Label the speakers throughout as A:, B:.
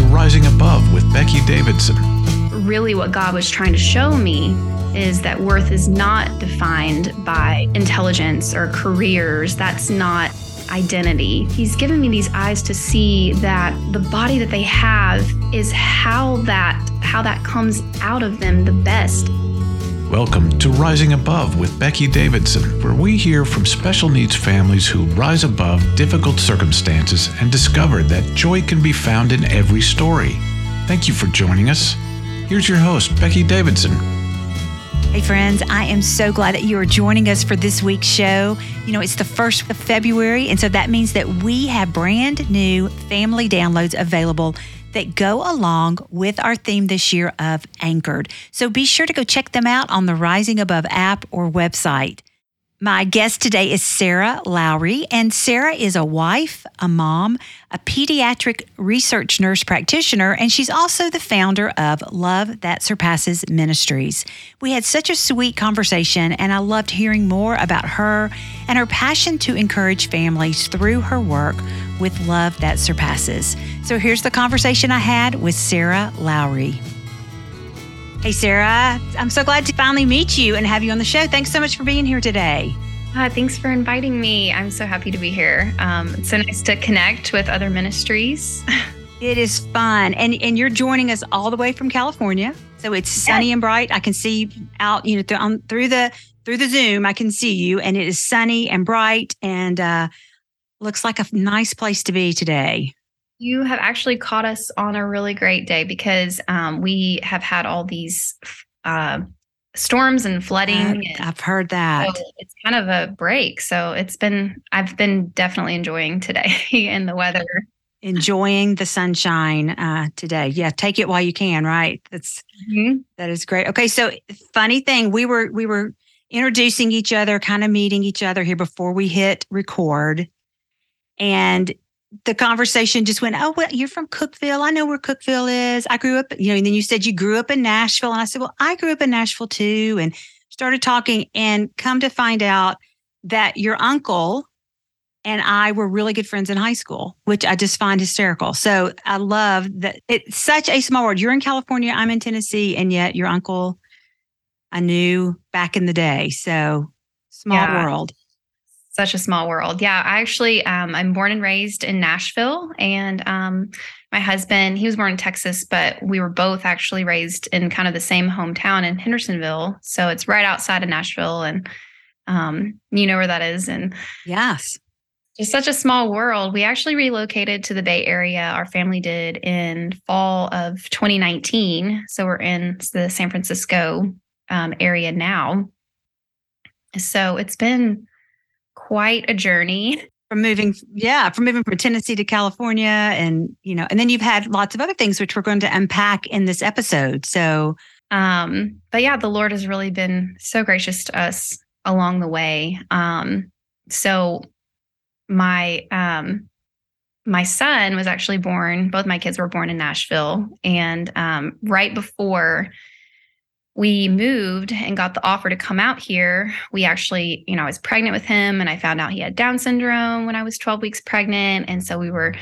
A: to Rising Above with Becky Davidson.
B: Really, what God was trying to show me is that worth is not defined by intelligence or careers. That's not identity. He's given me these eyes to see that the body that they have is how that how that comes out of them the best.
A: Welcome to Rising Above with Becky Davidson, where we hear from special needs families who rise above difficult circumstances and discover that joy can be found in every story. Thank you for joining us. Here's your host, Becky Davidson.
C: Hey, friends, I am so glad that you are joining us for this week's show. You know, it's the first of February, and so that means that we have brand new family downloads available that go along with our theme this year of Anchored. So be sure to go check them out on the Rising Above app or website. My guest today is Sarah Lowry, and Sarah is a wife, a mom, a pediatric research nurse practitioner, and she's also the founder of Love That Surpasses Ministries. We had such a sweet conversation, and I loved hearing more about her and her passion to encourage families through her work with Love That Surpasses. So here's the conversation I had with Sarah Lowry. Hey, Sarah, I'm so glad to finally meet you and have you on the show. Thanks so much for being here today.
B: Uh, thanks for inviting me. I'm so happy to be here. Um, it's so nice to connect with other ministries.
C: it is fun. And, and you're joining us all the way from California. So it's sunny yes. and bright. I can see out, you know, th- on, through the through the Zoom, I can see you, and it is sunny and bright, and uh, looks like a nice place to be today.
B: You have actually caught us on a really great day because um, we have had all these uh, storms and flooding. And
C: I've heard that.
B: So it's kind of a break. So it's been, I've been definitely enjoying today and the weather.
C: Enjoying the sunshine uh, today. Yeah, take it while you can. Right. That's mm-hmm. that is great. Okay, so funny thing, we were we were introducing each other, kind of meeting each other here before we hit record, and the conversation just went, Oh, well, you're from Cookeville. I know where Cookeville is. I grew up, you know, and then you said you grew up in Nashville. And I said, Well, I grew up in Nashville too. And started talking and come to find out that your uncle and I were really good friends in high school, which I just find hysterical. So I love that it's such a small world. You're in California, I'm in Tennessee, and yet your uncle I knew back in the day. So small yeah. world
B: such a small world. Yeah, I actually um, I'm born and raised in Nashville, and um, my husband he was born in Texas, but we were both actually raised in kind of the same hometown in Hendersonville. So it's right outside of Nashville, and um, you know where that is. And
C: yes,
B: just such a small world. We actually relocated to the Bay Area. Our family did in fall of 2019. So we're in the San Francisco um, area now. So it's been quite a journey.
C: From moving yeah from moving from tennessee to california and you know and then you've had lots of other things which we're going to unpack in this episode. So
B: um but yeah the lord has really been so gracious to us along the way. Um so my um my son was actually born both my kids were born in nashville and um right before we moved and got the offer to come out here, we actually, you know, I was pregnant with him and I found out he had Down syndrome when I was 12 weeks pregnant. And so we were,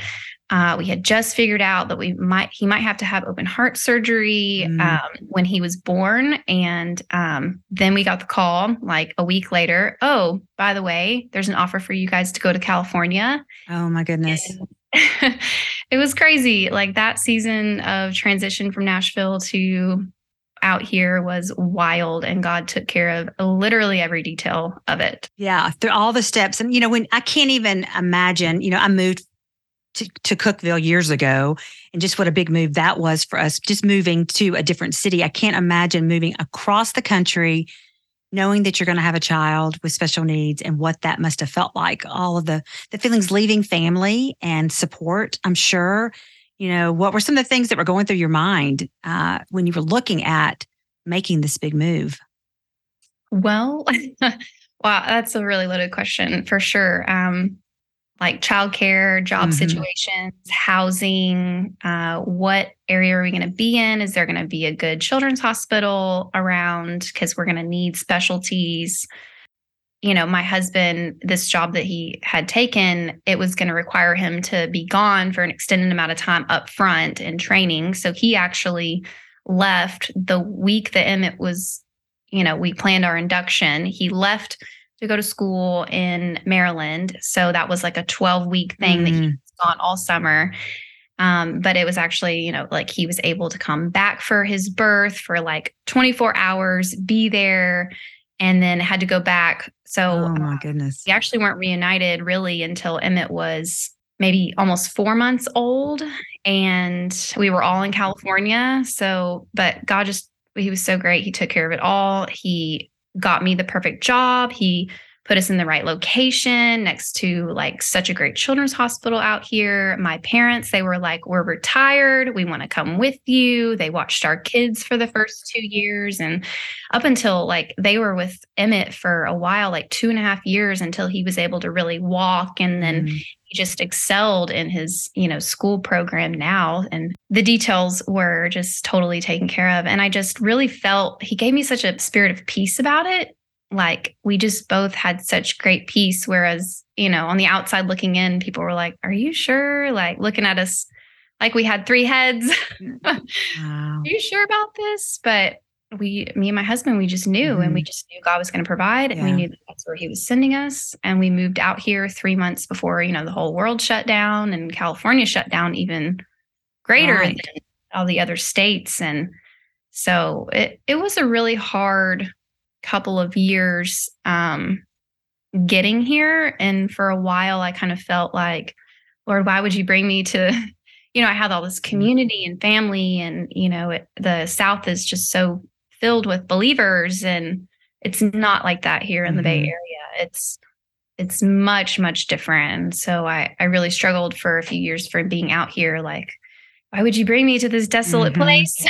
B: uh, we had just figured out that we might, he might have to have open heart surgery mm. um, when he was born. And um, then we got the call like a week later. Oh, by the way, there's an offer for you guys to go to California.
C: Oh my goodness.
B: it was crazy. Like that season of transition from Nashville to out here was wild and God took care of literally every detail of it.
C: Yeah, through all the steps. And, you know, when I can't even imagine, you know, I moved to, to Cookeville years ago and just what a big move that was for us, just moving to a different city. I can't imagine moving across the country, knowing that you're going to have a child with special needs and what that must have felt like. All of the, the feelings leaving family and support, I'm sure you know, what were some of the things that were going through your mind uh, when you were looking at making this big move?
B: Well, wow, that's a really loaded question for sure. Um, like childcare, job mm-hmm. situations, housing, uh, what area are we going to be in? Is there going to be a good children's hospital around? Because we're going to need specialties. You know, my husband, this job that he had taken, it was going to require him to be gone for an extended amount of time up front in training. So he actually left the week that Emmett was, you know, we planned our induction. He left to go to school in Maryland. So that was like a 12 week thing mm. that he was gone all summer. Um, but it was actually, you know, like he was able to come back for his birth for like 24 hours, be there, and then had to go back. So,
C: oh my goodness.
B: We actually weren't reunited really until Emmett was maybe almost four months old. And we were all in California. So, but God just, he was so great. He took care of it all. He got me the perfect job. He put us in the right location next to like such a great children's hospital out here. My parents, they were like, We're retired. We want to come with you. They watched our kids for the first two years. And up until like they were with Emmett for a while, like two and a half years until he was able to really walk. And then mm. he just excelled in his, you know, school program now. And the details were just totally taken care of. And I just really felt he gave me such a spirit of peace about it like we just both had such great peace whereas you know on the outside looking in people were like are you sure like looking at us like we had three heads wow. are you sure about this but we me and my husband we just knew mm-hmm. and we mm-hmm. just knew god was going to provide yeah. and we knew that that's where he was sending us and we moved out here three months before you know the whole world shut down and california shut down even greater right. than all the other states and so it it was a really hard couple of years um, getting here. And for a while, I kind of felt like, Lord, why would you bring me to, you know, I had all this mm-hmm. community and family, and, you know, it, the South is just so filled with believers. And it's not like that here in the mm-hmm. Bay Area. It's, it's much, much different. So I, I really struggled for a few years for being out here. Like, why would you bring me to this desolate mm-hmm. place?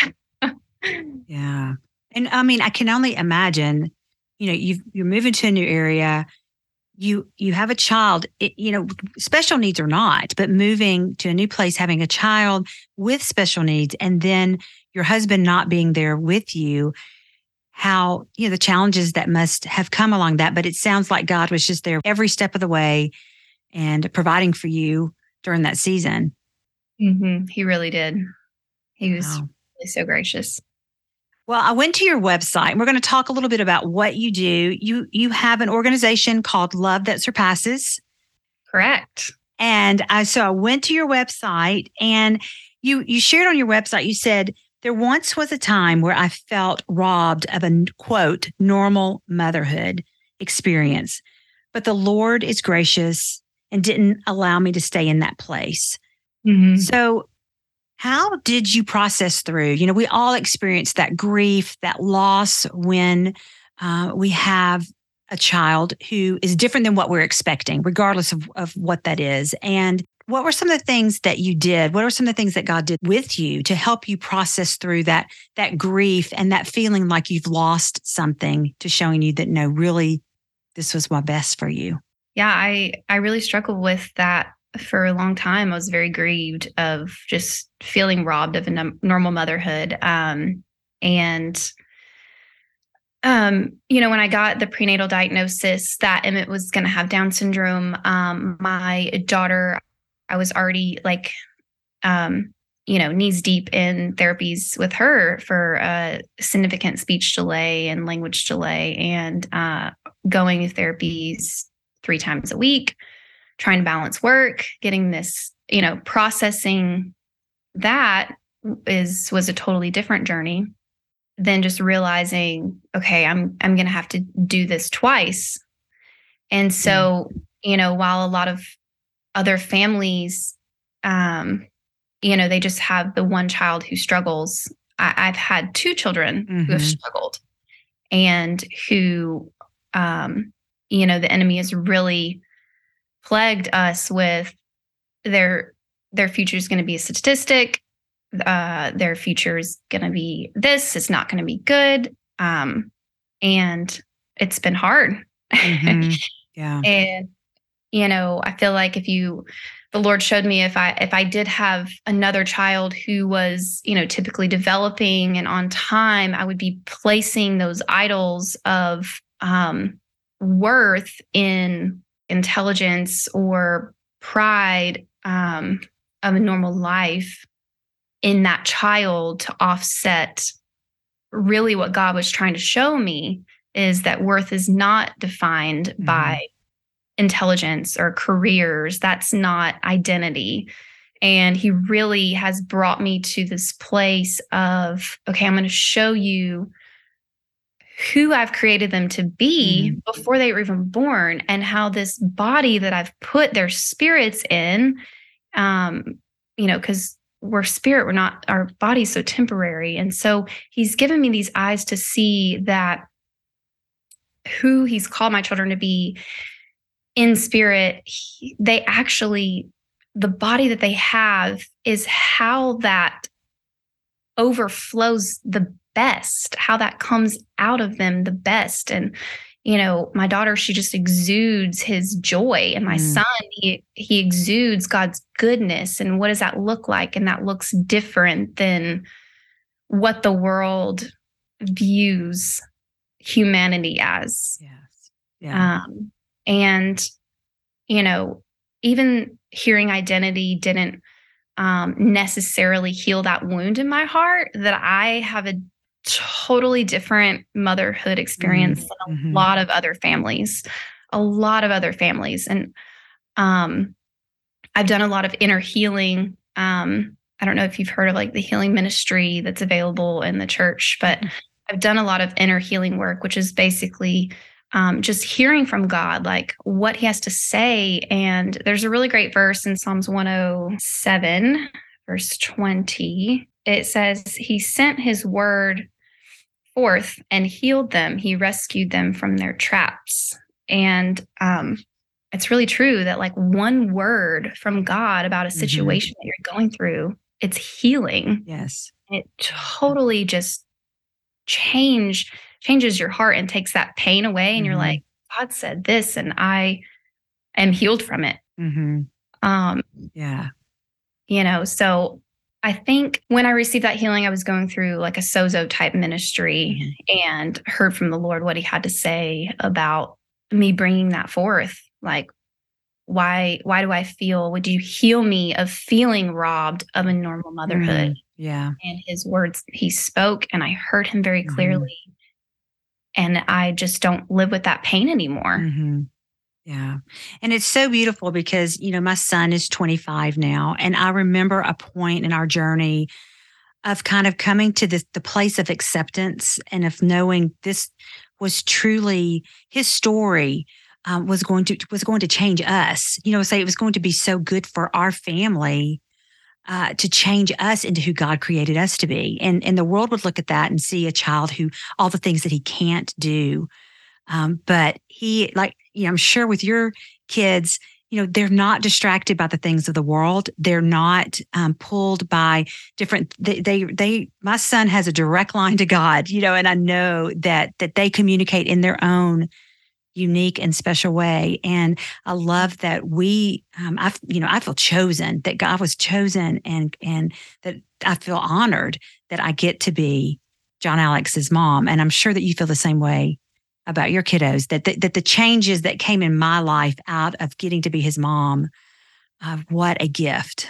C: yeah. And I mean, I can only imagine, you know, you you're moving to a new area, you you have a child, it, you know, special needs or not, but moving to a new place, having a child with special needs, and then your husband not being there with you, how you know the challenges that must have come along that. But it sounds like God was just there every step of the way and providing for you during that season.
B: Mm-hmm. He really did. He was wow. really so gracious.
C: Well, I went to your website and we're going to talk a little bit about what you do. You you have an organization called Love That Surpasses.
B: Correct.
C: And I so I went to your website and you you shared on your website you said there once was a time where I felt robbed of a quote normal motherhood experience. But the Lord is gracious and didn't allow me to stay in that place. Mm-hmm. So how did you process through? You know, we all experience that grief, that loss when uh, we have a child who is different than what we're expecting, regardless of, of what that is. And what were some of the things that you did? What are some of the things that God did with you to help you process through that that grief and that feeling like you've lost something to showing you that no, really, this was my best for you?
B: Yeah, I I really struggled with that for a long time, I was very grieved of just feeling robbed of a normal motherhood. Um, and, um, you know, when I got the prenatal diagnosis that Emmett was going to have Down syndrome, um, my daughter, I was already like, um, you know, knees deep in therapies with her for a significant speech delay and language delay, and uh, going to therapies three times a week trying to balance work, getting this, you know, processing that is was a totally different journey than just realizing, okay, I'm I'm going to have to do this twice. And so, you know, while a lot of other families um you know, they just have the one child who struggles. I, have had two children mm-hmm. who have mm-hmm. struggled and who um you know the enemy is really plagued us with their their future is going to be a statistic. Uh, their future is going to be this it's not going to be good. Um, and it's been hard.
C: Mm-hmm. yeah.
B: And you know i feel like if you the lord showed me if i if i did have another child who was you know typically developing and on time i would be placing those idols of um worth in intelligence or pride um, of a normal life in that child to offset really what God was trying to show me is that worth is not defined mm-hmm. by intelligence or careers. That's not identity. And he really has brought me to this place of, okay, I'm going to show you who I've created them to be mm-hmm. before they were even born and how this body that I've put their spirits in, um, you know, because we're spirit, we're not, our body's so temporary. And so he's given me these eyes to see that who he's called my children to be in spirit, he, they actually, the body that they have is how that overflows the best, how that comes out of them the best. And you know my daughter she just exudes his joy. And my mm. son he he exudes god's goodness. And what does that look like? And that looks different than what the world views humanity as.
C: Yes. Yeah.
B: Um, and you know even hearing identity didn't um, necessarily heal that wound in my heart that i have a totally different motherhood experience mm-hmm. than a mm-hmm. lot of other families, a lot of other families. And um, I've done a lot of inner healing. Um, I don't know if you've heard of like the healing ministry that's available in the church, but mm. I've done a lot of inner healing work, which is basically um, just hearing from God, like what He has to say. And there's a really great verse in Psalms 107, verse 20. It says, He sent His word forth and healed them. He rescued them from their traps. And um, it's really true that like one word from God about a mm-hmm. situation mm-hmm. that you're going through, it's healing.
C: Yes.
B: It totally just change changes your heart and takes that pain away. And mm-hmm. you're like, God said this, and I am healed from it.
C: Mm-hmm.
B: Um,
C: yeah.
B: You know, so I think when I received that healing, I was going through like a sozo type ministry mm-hmm. and heard from the Lord what he had to say about me bringing that forth. Like, why, why do I feel, would you heal me of feeling robbed of a normal motherhood?
C: Mm-hmm. Yeah.
B: And his words, he spoke and I heard him very mm-hmm. clearly. Mm-hmm. And I just don't live with that pain anymore.
C: Yeah. And it's so beautiful because, you know, my son is 25 now. And I remember a point in our journey of kind of coming to this, the place of acceptance and of knowing this was truly his story um, was going to was going to change us. You know, say it was going to be so good for our family uh, to change us into who God created us to be. And and the world would look at that and see a child who all the things that he can't do. Um, but he like you know, I'm sure with your kids, you know, they're not distracted by the things of the world. They're not um, pulled by different. They, they, they, my son has a direct line to God, you know, and I know that that they communicate in their own unique and special way. And I love that we, um, I, you know, I feel chosen that God was chosen, and and that I feel honored that I get to be John Alex's mom. And I'm sure that you feel the same way about your kiddos that the, that the changes that came in my life out of getting to be his mom uh, what a gift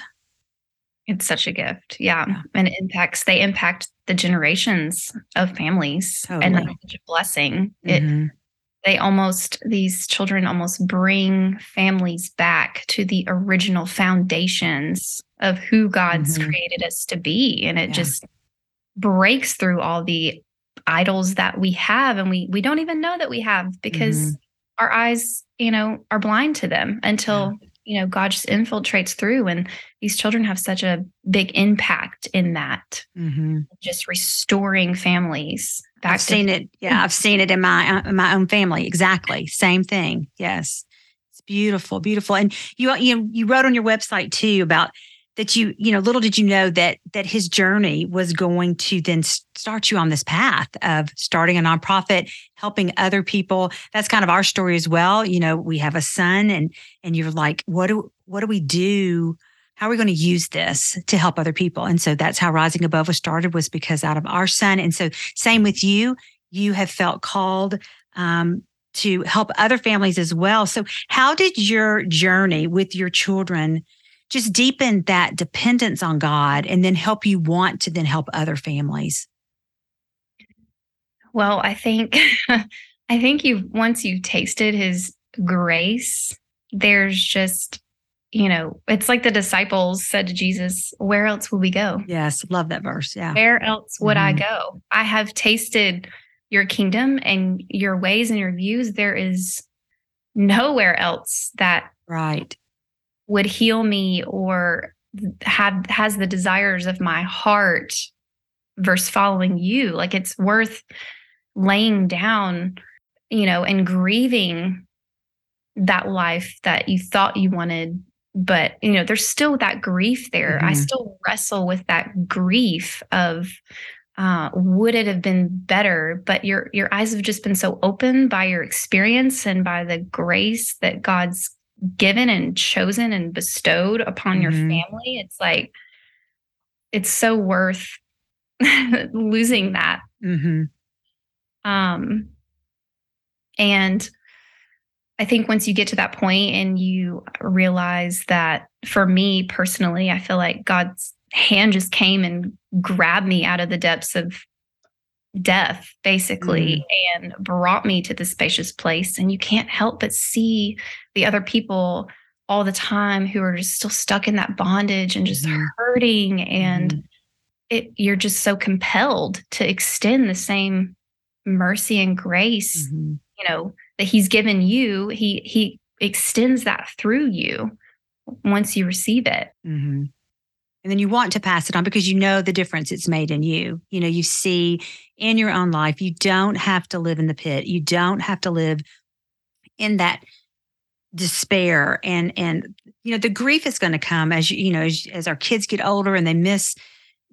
B: it's such a gift yeah. yeah. and it impacts they impact the generations of families totally. and that's such a blessing mm-hmm. it they almost these children almost bring families back to the original foundations of who god's mm-hmm. created us to be and it yeah. just breaks through all the idols that we have and we we don't even know that we have because mm-hmm. our eyes you know are blind to them until yeah. you know god just infiltrates through and these children have such a big impact in that.
C: Mm-hmm.
B: just restoring families
C: i've seen it. Yeah i've seen it in my uh, in my own family. Exactly. Same thing. Yes. It's beautiful beautiful. And you you you wrote on your website too about that you you know little did you know that that his journey was going to then start you on this path of starting a nonprofit helping other people. That's kind of our story as well. You know we have a son and and you're like what do what do we do? How are we going to use this to help other people? And so that's how rising above was started was because out of our son. And so same with you. You have felt called um, to help other families as well. So, how did your journey with your children just deepen that dependence on God and then help you want to then help other families?
B: Well, I think I think you once you've tasted his grace, there's just you know, it's like the disciples said to Jesus, Where else will we go?
C: Yes, love that verse. Yeah.
B: Where else would mm-hmm. I go? I have tasted your kingdom and your ways and your views. There is nowhere else that
C: right
B: would heal me or have has the desires of my heart versus following you. Like it's worth laying down, you know, and grieving that life that you thought you wanted but you know there's still that grief there mm-hmm. i still wrestle with that grief of uh, would it have been better but your your eyes have just been so open by your experience and by the grace that god's given and chosen and bestowed upon mm-hmm. your family it's like it's so worth losing that mm-hmm. um and I think once you get to that point and you realize that for me personally, I feel like God's hand just came and grabbed me out of the depths of death, basically, mm. and brought me to this spacious place. And you can't help but see the other people all the time who are just still stuck in that bondage and just mm. hurting. And mm. it, you're just so compelled to extend the same mercy and grace, mm-hmm. you know, that he's given you, he he extends that through you once you receive it.
C: Mm-hmm. And then you want to pass it on because you know the difference it's made in you. You know, you see in your own life, you don't have to live in the pit. You don't have to live in that despair. And and you know the grief is going to come as you you know as, as our kids get older and they miss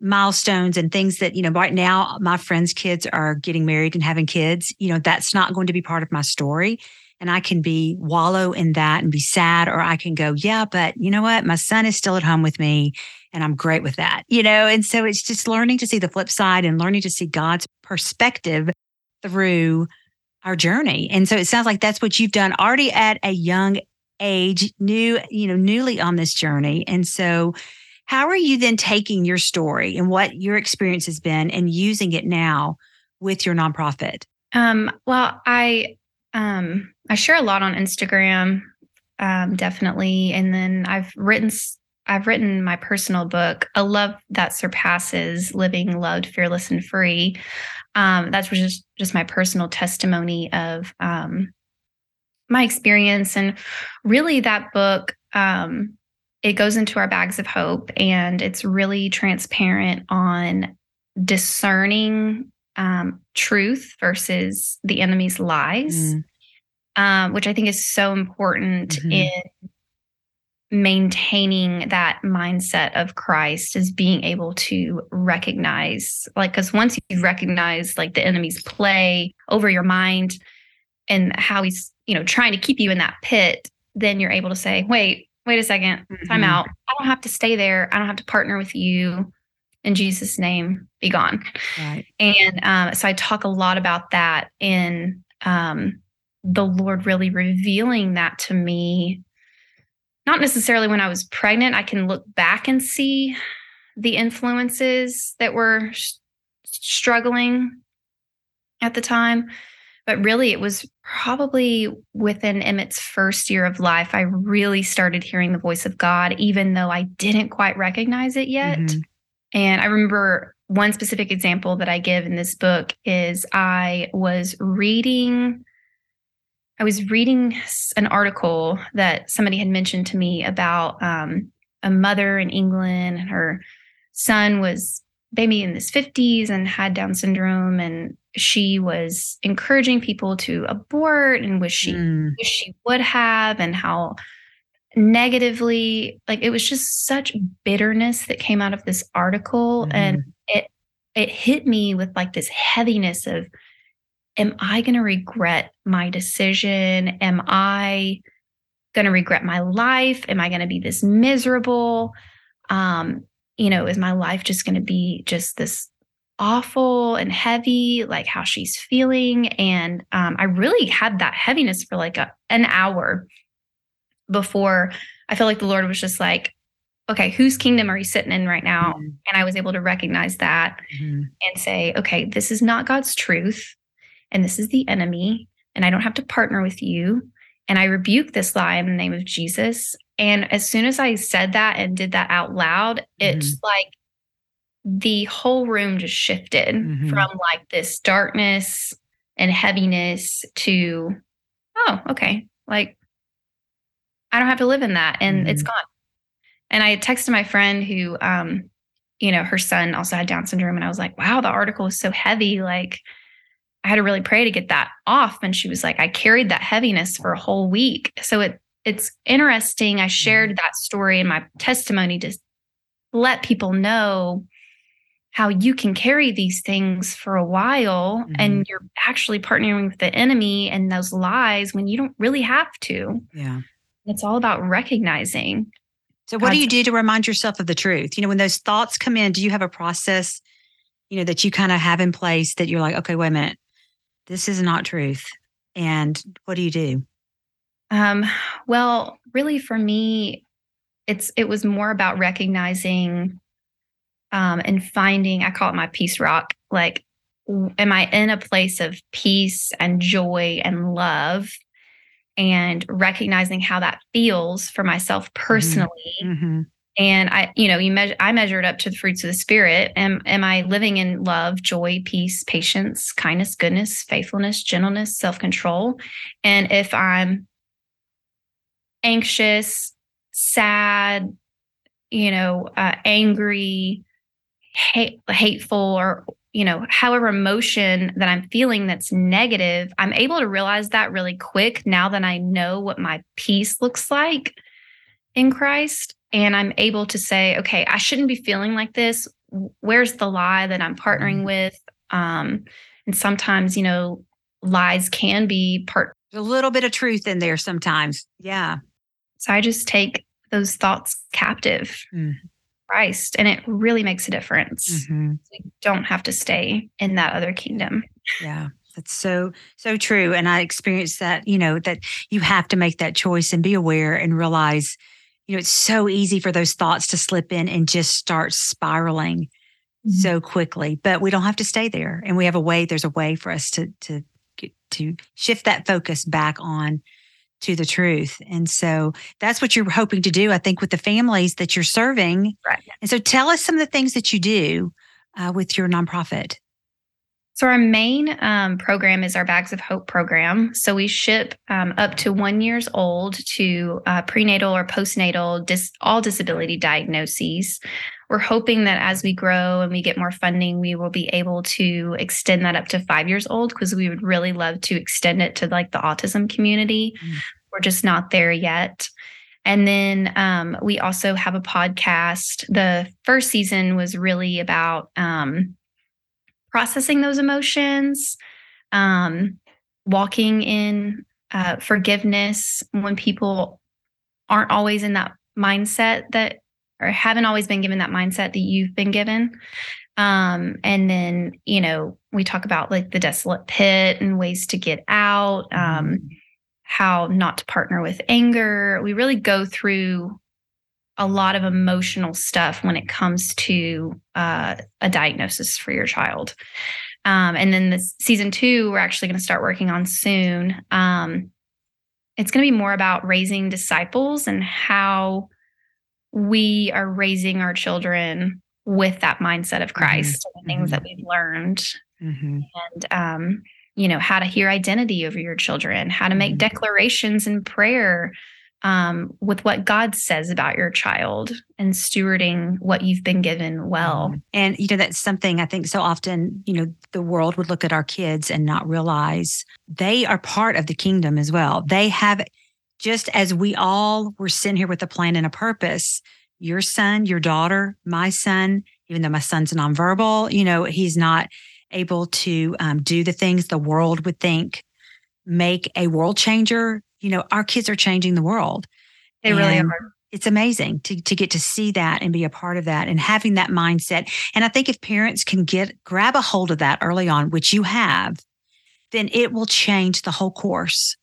C: milestones and things that you know right now my friends kids are getting married and having kids. You know that's not going to be part of my story. And i can be wallow in that and be sad or i can go yeah but you know what? My son is still at home with me and i'm great with that you know? And so it's just learning to see the flip side and learning to see god's perspective through our journey. And so it sounds like that's what you've done already at a young age new you know newly on this journey. And so how are you then taking your story and what your experience has been and using it now with your nonprofit?
B: Um, well, I um, I share a lot on Instagram, um, definitely, and then I've written I've written my personal book, A Love That Surpasses Living Loved, Fearless, and Free. Um, that's just just my personal testimony of um, my experience, and really that book um, it goes into our bags of hope and it's really transparent on discerning um, truth versus the enemy's lies, mm. um, which I think is so important mm-hmm. in maintaining that mindset of Christ is being able to recognize, like, because once you recognize like the enemy's play over your mind and how he's, you know, trying to keep you in that pit, then you're able to say, wait, wait a 2nd mm-hmm. time out. I don't have to stay there. I don't have to partner with you. In Jesus' name, be gone. Right. And um, so I talk a lot about that in um, the Lord really revealing that to me. Not necessarily when I was pregnant. I can look back and see the influences that were sh- struggling at the time but really, it was probably within Emmett's first year of life, I really started hearing the voice of God, even though I didn't quite recognize it yet. Mm-hmm. And I remember one specific example that I give in this book is I was reading. I was reading an article that somebody had mentioned to me about um, a mother in England and her son was maybe in his 50s and had Down syndrome and she was encouraging people to abort and wish she mm. wish she would have and how negatively like it was just such bitterness that came out of this article mm. and it it hit me with like this heaviness of am i going to regret my decision am i going to regret my life am i going to be this miserable um you know is my life just going to be just this awful and heavy, like how she's feeling. And um, I really had that heaviness for like a, an hour before I felt like the Lord was just like, okay, whose kingdom are you sitting in right now? Mm-hmm. And I was able to recognize that mm-hmm. and say, okay, this is not God's truth. And this is the enemy. And I don't have to partner with you. And I rebuke this lie in the name of Jesus. And as soon as I said that and did that out loud, it's mm-hmm. like the whole room just shifted mm-hmm. from like this darkness and heaviness to, oh, okay, like I don't have to live in that and mm-hmm. it's gone. And I texted my friend who, um, you know, her son also had Down syndrome. And I was like, wow, the article was so heavy. Like, I had to really pray to get that off. And she was like, I carried that heaviness for a whole week. So it it's interesting. I shared mm-hmm. that story in my testimony to let people know how you can carry these things for a while mm-hmm. and you're actually partnering with the enemy and those lies when you don't really have to.
C: Yeah.
B: It's all about recognizing.
C: So, what God's- do you do to remind yourself of the truth? You know, when those thoughts come in, do you have a process, you know, that you kind of have in place that you're like, okay, wait a minute, this is not truth. And what do you do?
B: Um, well, really for me, it's it was more about recognizing um and finding, I call it my peace rock. Like, am I in a place of peace and joy and love? and recognizing how that feels for myself mm-hmm. personally. Mm-hmm. And I, you know, you measure I measured up to the fruits of the spirit. Am am I living in love, joy, peace, patience, kindness, goodness, faithfulness, gentleness, self-control? And if I'm anxious, sad, you know, uh, angry, hate, hateful, or you know, however emotion that I'm feeling that's negative, I'm able to realize that really quick now that I know what my peace looks like in Christ. And I'm able to say, okay, I shouldn't be feeling like this. Where's the lie that I'm partnering mm-hmm. with? Um, and sometimes, you know, lies can be part
C: a little bit of truth in there sometimes. Yeah.
B: So I just take those thoughts captive. Mm. Christ, and it really makes a difference. Mm-hmm. You don't have to stay in that other kingdom.
C: Yeah. That's so, so true. And I experienced that, you know, that you have to make that choice and be aware and realize, you know, it's so easy for those thoughts to slip in and just start spiraling mm-hmm. so quickly. But we don't have to stay there. And we have a way, there's a way for us to to to shift that focus back on to the truth. And so that's what you're hoping to do, I think, with the families that you're serving.
B: Right.
C: And so tell us some of the things that you do uh, with your nonprofit.
B: So, our main um, program is our Bags of Hope program. So, we ship um, up to one years old to uh, prenatal or postnatal, dis- all disability diagnoses. We're hoping that as we grow and we get more funding, we will be able to extend that up to five years old because we would really love to extend it to like the autism community. Mm. We're just not there yet. And then um, we also have a podcast. The first season was really about um, processing those emotions, um, walking in uh, forgiveness when people aren't always in that mindset that or haven't always been given that mindset that you've been given. Um, and then, you know, we talk about like the desolate pit and ways to get out, um, mm-hmm. how not to partner with anger. We really go through a lot of emotional stuff when it comes to uh, a diagnosis for your child. Um, and then the season two, we're actually going to start working on soon. Um, it's going to be more about raising disciples and how we are raising our children with that mindset of mm-hmm. Christ mm-hmm. and the things mm-hmm. that we've learned. Mm-hmm. And um, you know, how to hear identity over your children, how to make mm-hmm. declarations in prayer um, with what God says about your child and stewarding what you've been given well. Mm-hmm.
C: And, you know, that's something I think so often, you know, the world would look at our kids and not realize they are part of the kingdom as well. They have, just as we all were sent here with a plan and a purpose, your son, your daughter, my son, even though my son's nonverbal, you know, he's not able to um, do the things the world would think make a world changer you know, our kids are changing the world.
B: They and, really are.
C: it's amazing to, to get to see that and be a part of that and having that mindset. And I think if parents can get grab a hold of that early on, which you have, then it will change the whole course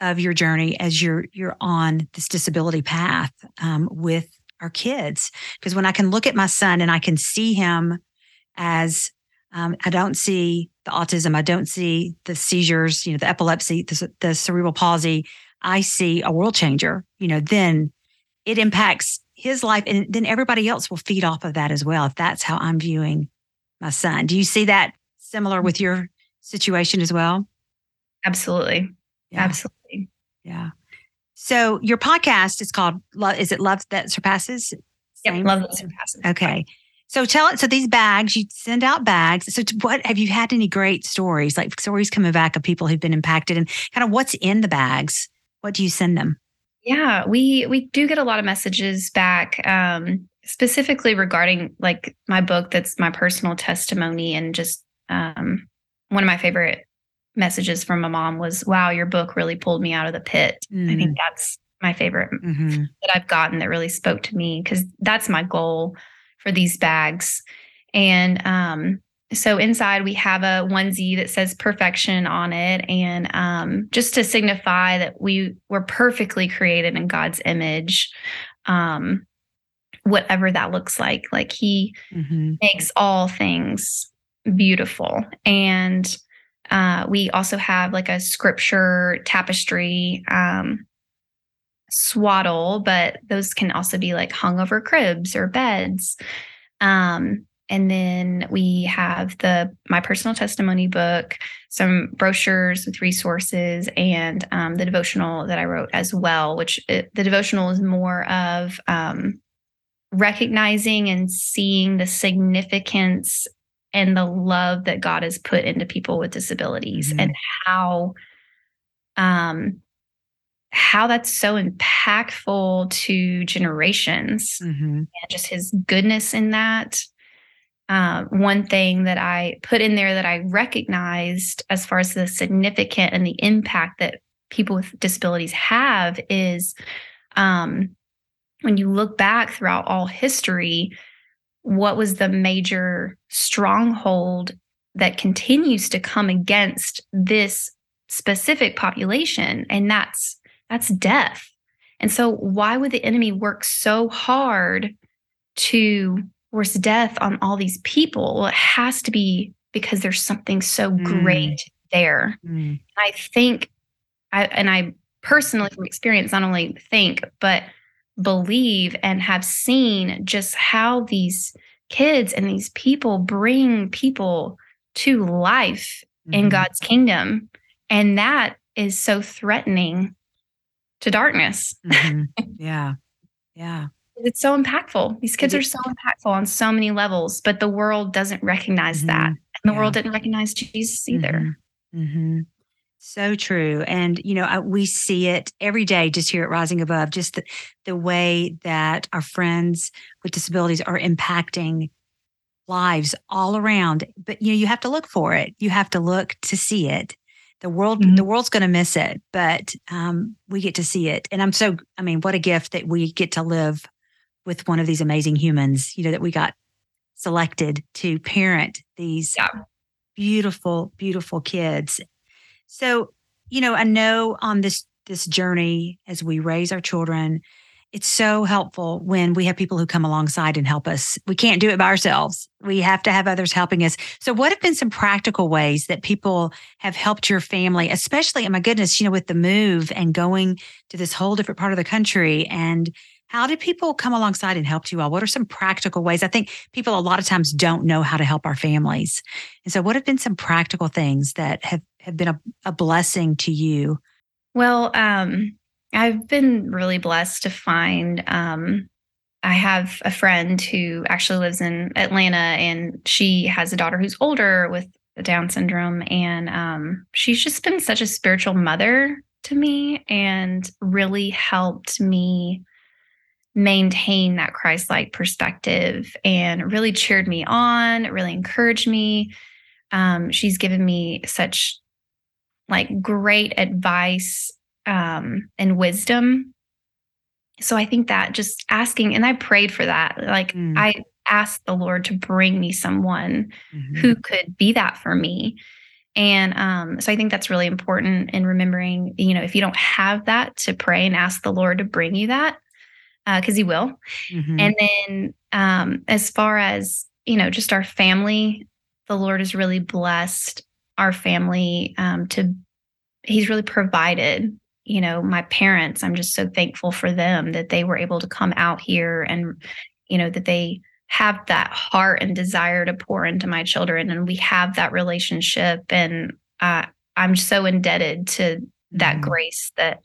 C: of your journey as you're you're on this disability path um, with our kids. Because when I can look at my son and I can see him as um, I don't see the autism, I don't see the seizures, you know, the epilepsy, the, the cerebral palsy. I see a world changer. You know, then it impacts his life, and then everybody else will feed off of that as well. If that's how I'm viewing my son, do you see that similar with your situation as well?
B: Absolutely. Yeah. Absolutely.
C: Yeah. So your podcast is called love is it Love That Surpasses?
B: Same? Love That Surpasses.
C: Okay. So tell it. So these bags, you send out bags. So what have you had any great stories, like stories coming back of people who've been impacted, and kind of what's in the bags? What do you send them?
B: Yeah, we we do get a lot of messages back, um, specifically regarding like my book. That's my personal testimony, and just um, one of my favorite messages from a mom was, "Wow, your book really pulled me out of the pit." Mm. I think mm. that's my favorite mm-hmm. that I've gotten that really spoke to me because that's my goal for these bags. And um, so inside we have a onesie that says perfection on it, and um, just to signify that we were perfectly created in God's image. Um, whatever that looks like like he mm-hmm. makes all things beautiful and uh, we also have like a scripture tapestry um, swaddle, but those can also be like hung over cribs or beds. Um, and then we have the my personal testimony book, some brochures with resources, and um, the devotional that I wrote as well. Which it, the devotional is more of um, recognizing and seeing the significance and the love that God has put into people with disabilities mm-hmm. and how um how that's so impactful to generations mm-hmm. and just his goodness in that uh, one thing that I put in there that I recognized as far as the significant and the impact that people with disabilities have is um, when you look back throughout all history, what was the major stronghold that continues to come against this specific population and that's that's death and so why would the enemy work so hard to force death on all these people well it has to be because there's something so mm. great there mm. i think i and i personally from experience not only think but believe and have seen just how these kids and these people bring people to life mm-hmm. in God's kingdom. And that is so threatening to darkness.
C: Mm-hmm. Yeah. Yeah.
B: It's so impactful. These kids are so impactful on so many levels, but the world doesn't recognize mm-hmm. that. And the yeah. world didn't recognize Jesus either.
C: Mm-hmm. mm-hmm. So true. And, you know, I, we see it every day just here at Rising Above, just the, the way that our friends with disabilities are impacting lives all around. But, you know, you have to look for it. You have to look to see it. The world, mm-hmm. the world's going to miss it, but um, we get to see it. And I'm so, I mean, what a gift that we get to live with one of these amazing humans, you know, that we got selected to parent these yeah. beautiful, beautiful kids so, you know, I know on this this journey as we raise our children, it's so helpful when we have people who come alongside and help us. We can't do it by ourselves. We have to have others helping us. So, what have been some practical ways that people have helped your family, especially, oh my goodness, you know, with the move and going to this whole different part of the country? And how did people come alongside and help you all? What are some practical ways? I think people a lot of times don't know how to help our families. And so, what have been some practical things that have have been a, a blessing to you?
B: Well, um, I've been really blessed to find. Um, I have a friend who actually lives in Atlanta, and she has a daughter who's older with Down syndrome, and um, she's just been such a spiritual mother to me, and really helped me maintain that Christ-like perspective, and really cheered me on, really encouraged me. Um, she's given me such like great advice um, and wisdom so I think that just asking, and I prayed for that. Like mm. I asked the Lord to bring me someone mm-hmm. who could be that for me. And um, so I think that's really important in remembering, you know, if you don't have that, to pray and ask the Lord to bring you that, because uh, He will. Mm-hmm. And then um, as far as, you know, just our family, the Lord has really blessed our family um, to, He's really provided you know my parents i'm just so thankful for them that they were able to come out here and you know that they have that heart and desire to pour into my children and we have that relationship and uh, i'm so indebted to that mm. grace that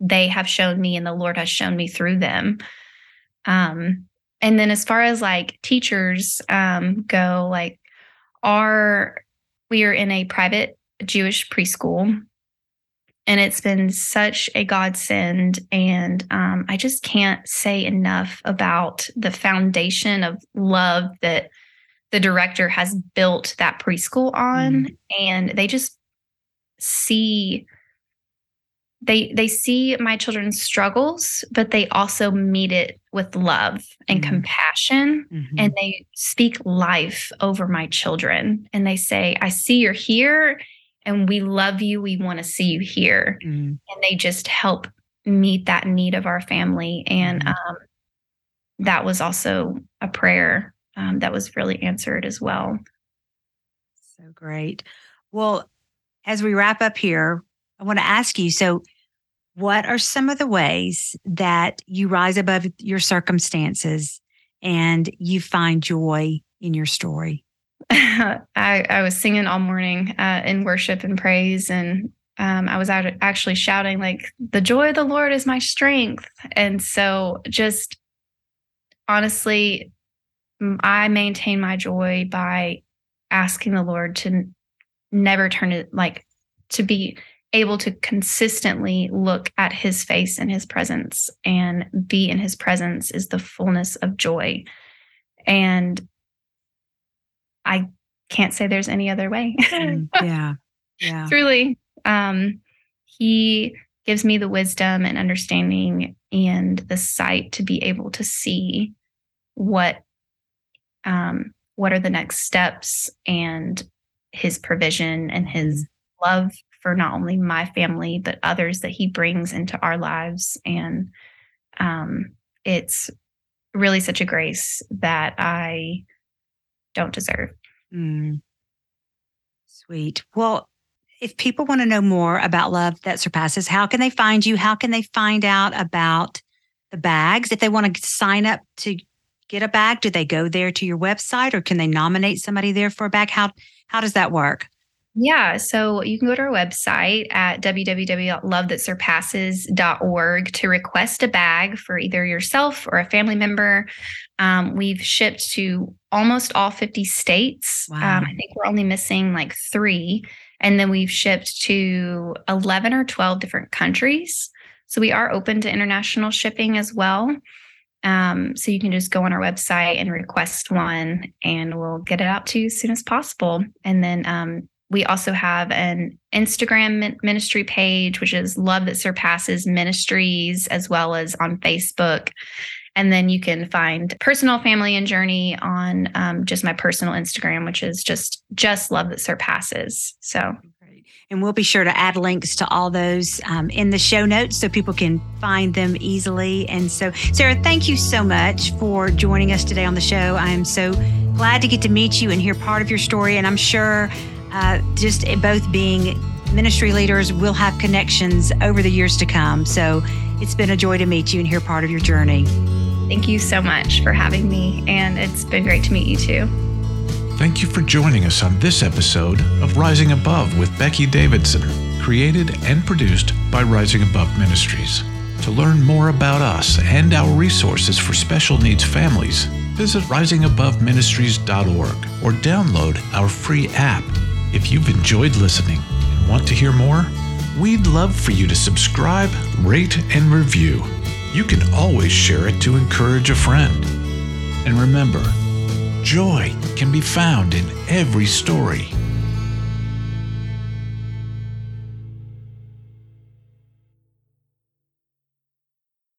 B: they have shown me and the lord has shown me through them um and then as far as like teachers um go like our we are in a private jewish preschool and it's been such a godsend and um, i just can't say enough about the foundation of love that the director has built that preschool on mm. and they just see they they see my children's struggles but they also meet it with love and mm. compassion mm-hmm. and they speak life over my children and they say i see you're here and we love you. We want to see you here. Mm. And they just help meet that need of our family. And mm. um, that was also a prayer um, that was really answered as well.
C: So great. Well, as we wrap up here, I want to ask you so, what are some of the ways that you rise above your circumstances and you find joy in your story?
B: I, I was singing all morning uh, in worship and praise, and um, I was out actually shouting like, "The joy of the Lord is my strength." And so, just honestly, I maintain my joy by asking the Lord to never turn it like to be able to consistently look at his face and his presence and be in his presence is the fullness of joy. And I can't say there's any other way.
C: mm, yeah. Yeah.
B: Truly. Um, he gives me the wisdom and understanding and the sight to be able to see what um, what are the next steps and his provision and his mm-hmm. love for not only my family but others that he brings into our lives and um, it's really such a grace that i don't deserve Mm.
C: Sweet. Well, if people want to know more about Love That Surpasses, how can they find you? How can they find out about the bags? If they want to sign up to get a bag, do they go there to your website or can they nominate somebody there for a bag? How how does that work?
B: Yeah, so you can go to our website at www.lovethatsurpasses.org to request a bag for either yourself or a family member. Um, we've shipped to almost all 50 states. Wow. Um, I think we're only missing like three. And then we've shipped to 11 or 12 different countries. So we are open to international shipping as well. Um, so you can just go on our website and request one, and we'll get it out to you as soon as possible. And then um, we also have an Instagram ministry page, which is Love That Surpasses Ministries, as well as on Facebook. And then you can find personal family and journey on um, just my personal Instagram, which is just just love that surpasses. So.
C: And we'll be sure to add links to all those um, in the show notes so people can find them easily. And so, Sarah, thank you so much for joining us today on the show. I am so glad to get to meet you and hear part of your story. And I'm sure uh, just both being ministry leaders, we'll have connections over the years to come. So it's been a joy to meet you and hear part of your journey.
B: Thank you so much for having me, and it's been great to meet you too.
A: Thank you for joining us on this episode of Rising Above with Becky Davidson, created and produced by Rising Above Ministries. To learn more about us and our resources for special needs families, visit risingaboveministries.org or download our free app if you've enjoyed listening and want to hear more, we'd love for you to subscribe, rate, and review. You can always share it to encourage a friend. And remember, joy can be found in every story.